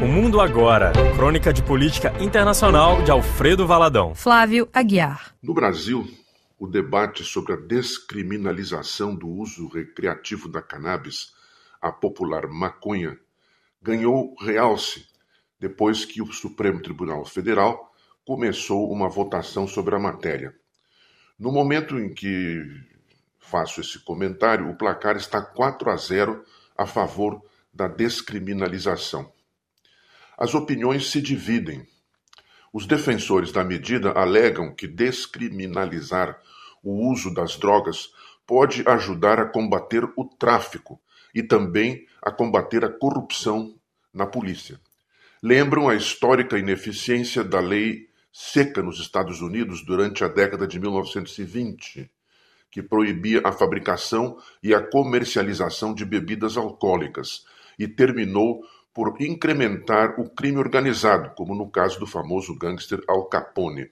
O Mundo Agora, crônica de política internacional de Alfredo Valadão. Flávio Aguiar. No Brasil, o debate sobre a descriminalização do uso recreativo da cannabis, a popular maconha, ganhou realce depois que o Supremo Tribunal Federal começou uma votação sobre a matéria. No momento em que faço esse comentário, o placar está 4 a 0 a favor da descriminalização. As opiniões se dividem. Os defensores da medida alegam que descriminalizar o uso das drogas pode ajudar a combater o tráfico e também a combater a corrupção na polícia. Lembram a histórica ineficiência da lei seca nos Estados Unidos durante a década de 1920 que proibia a fabricação e a comercialização de bebidas alcoólicas e terminou por incrementar o crime organizado, como no caso do famoso gangster Al Capone.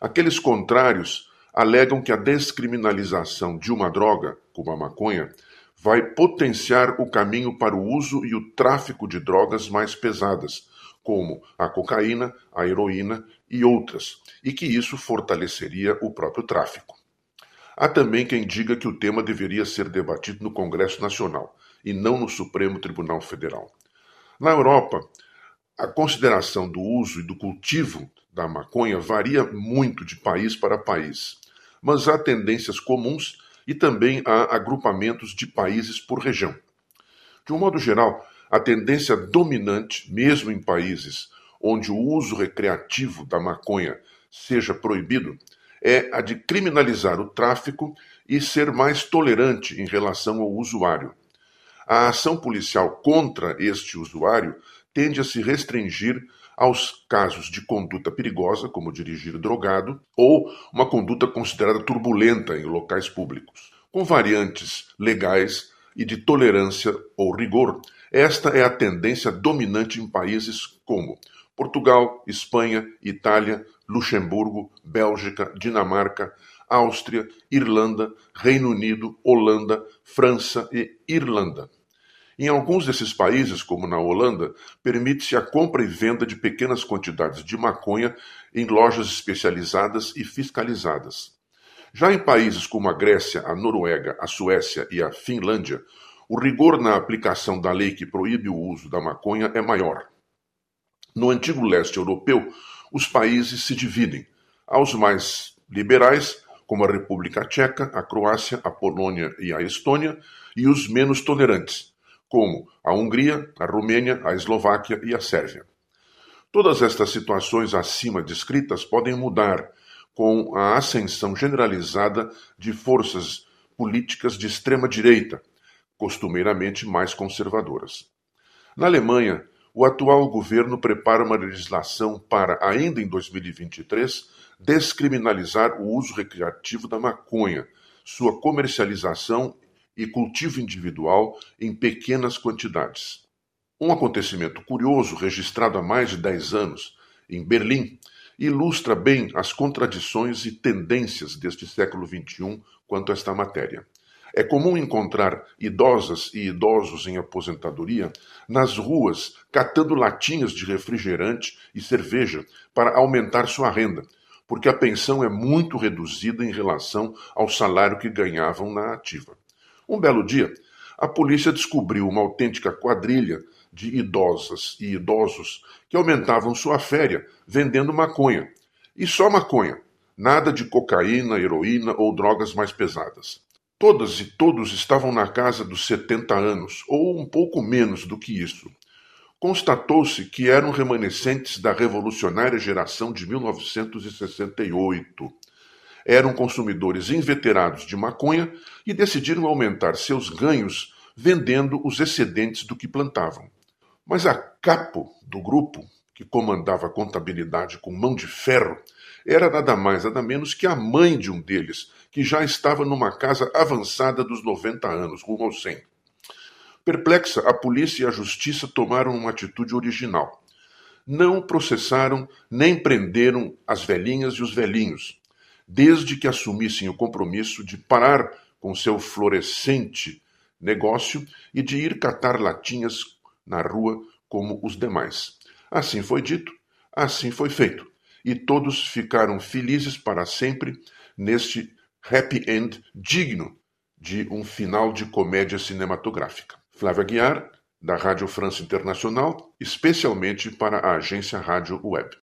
Aqueles contrários alegam que a descriminalização de uma droga, como a maconha, vai potenciar o caminho para o uso e o tráfico de drogas mais pesadas, como a cocaína, a heroína e outras, e que isso fortaleceria o próprio tráfico. Há também quem diga que o tema deveria ser debatido no Congresso Nacional e não no Supremo Tribunal Federal. Na Europa, a consideração do uso e do cultivo da maconha varia muito de país para país, mas há tendências comuns e também há agrupamentos de países por região. De um modo geral, a tendência dominante, mesmo em países onde o uso recreativo da maconha seja proibido, é a de criminalizar o tráfico e ser mais tolerante em relação ao usuário. A ação policial contra este usuário tende a se restringir aos casos de conduta perigosa, como dirigir drogado, ou uma conduta considerada turbulenta em locais públicos. Com variantes legais e de tolerância ou rigor, esta é a tendência dominante em países como Portugal, Espanha, Itália, Luxemburgo, Bélgica, Dinamarca, Áustria, Irlanda, Reino Unido, Holanda, França e Irlanda. Em alguns desses países, como na Holanda, permite-se a compra e venda de pequenas quantidades de maconha em lojas especializadas e fiscalizadas. Já em países como a Grécia, a Noruega, a Suécia e a Finlândia, o rigor na aplicação da lei que proíbe o uso da maconha é maior. No antigo leste europeu, os países se dividem. Aos mais liberais, como a República Tcheca, a Croácia, a Polônia e a Estônia, e os menos tolerantes, como a Hungria, a Romênia, a Eslováquia e a Sérvia. Todas estas situações acima descritas podem mudar com a ascensão generalizada de forças políticas de extrema direita, costumeiramente mais conservadoras. Na Alemanha, o atual governo prepara uma legislação para, ainda em 2023, descriminalizar o uso recreativo da maconha, sua comercialização e cultivo individual em pequenas quantidades. Um acontecimento curioso registrado há mais de 10 anos, em Berlim, ilustra bem as contradições e tendências deste século XXI quanto a esta matéria. É comum encontrar idosas e idosos em aposentadoria nas ruas catando latinhas de refrigerante e cerveja para aumentar sua renda, porque a pensão é muito reduzida em relação ao salário que ganhavam na ativa. Um belo dia, a polícia descobriu uma autêntica quadrilha de idosas e idosos que aumentavam sua féria vendendo maconha. E só maconha, nada de cocaína, heroína ou drogas mais pesadas. Todas e todos estavam na casa dos 70 anos, ou um pouco menos do que isso. Constatou-se que eram remanescentes da revolucionária geração de 1968. Eram consumidores inveterados de maconha e decidiram aumentar seus ganhos vendendo os excedentes do que plantavam. Mas a capo do grupo, que comandava a contabilidade com mão de ferro, era nada mais nada menos que a mãe de um deles, que já estava numa casa avançada dos 90 anos, rumo aos 100. Perplexa, a polícia e a justiça tomaram uma atitude original. Não processaram nem prenderam as velhinhas e os velhinhos, desde que assumissem o compromisso de parar com seu florescente negócio e de ir catar latinhas na rua como os demais. Assim foi dito, assim foi feito, e todos ficaram felizes para sempre neste happy end digno de um final de comédia cinematográfica. Flávia Guiar, da Rádio França Internacional, especialmente para a agência Rádio Web.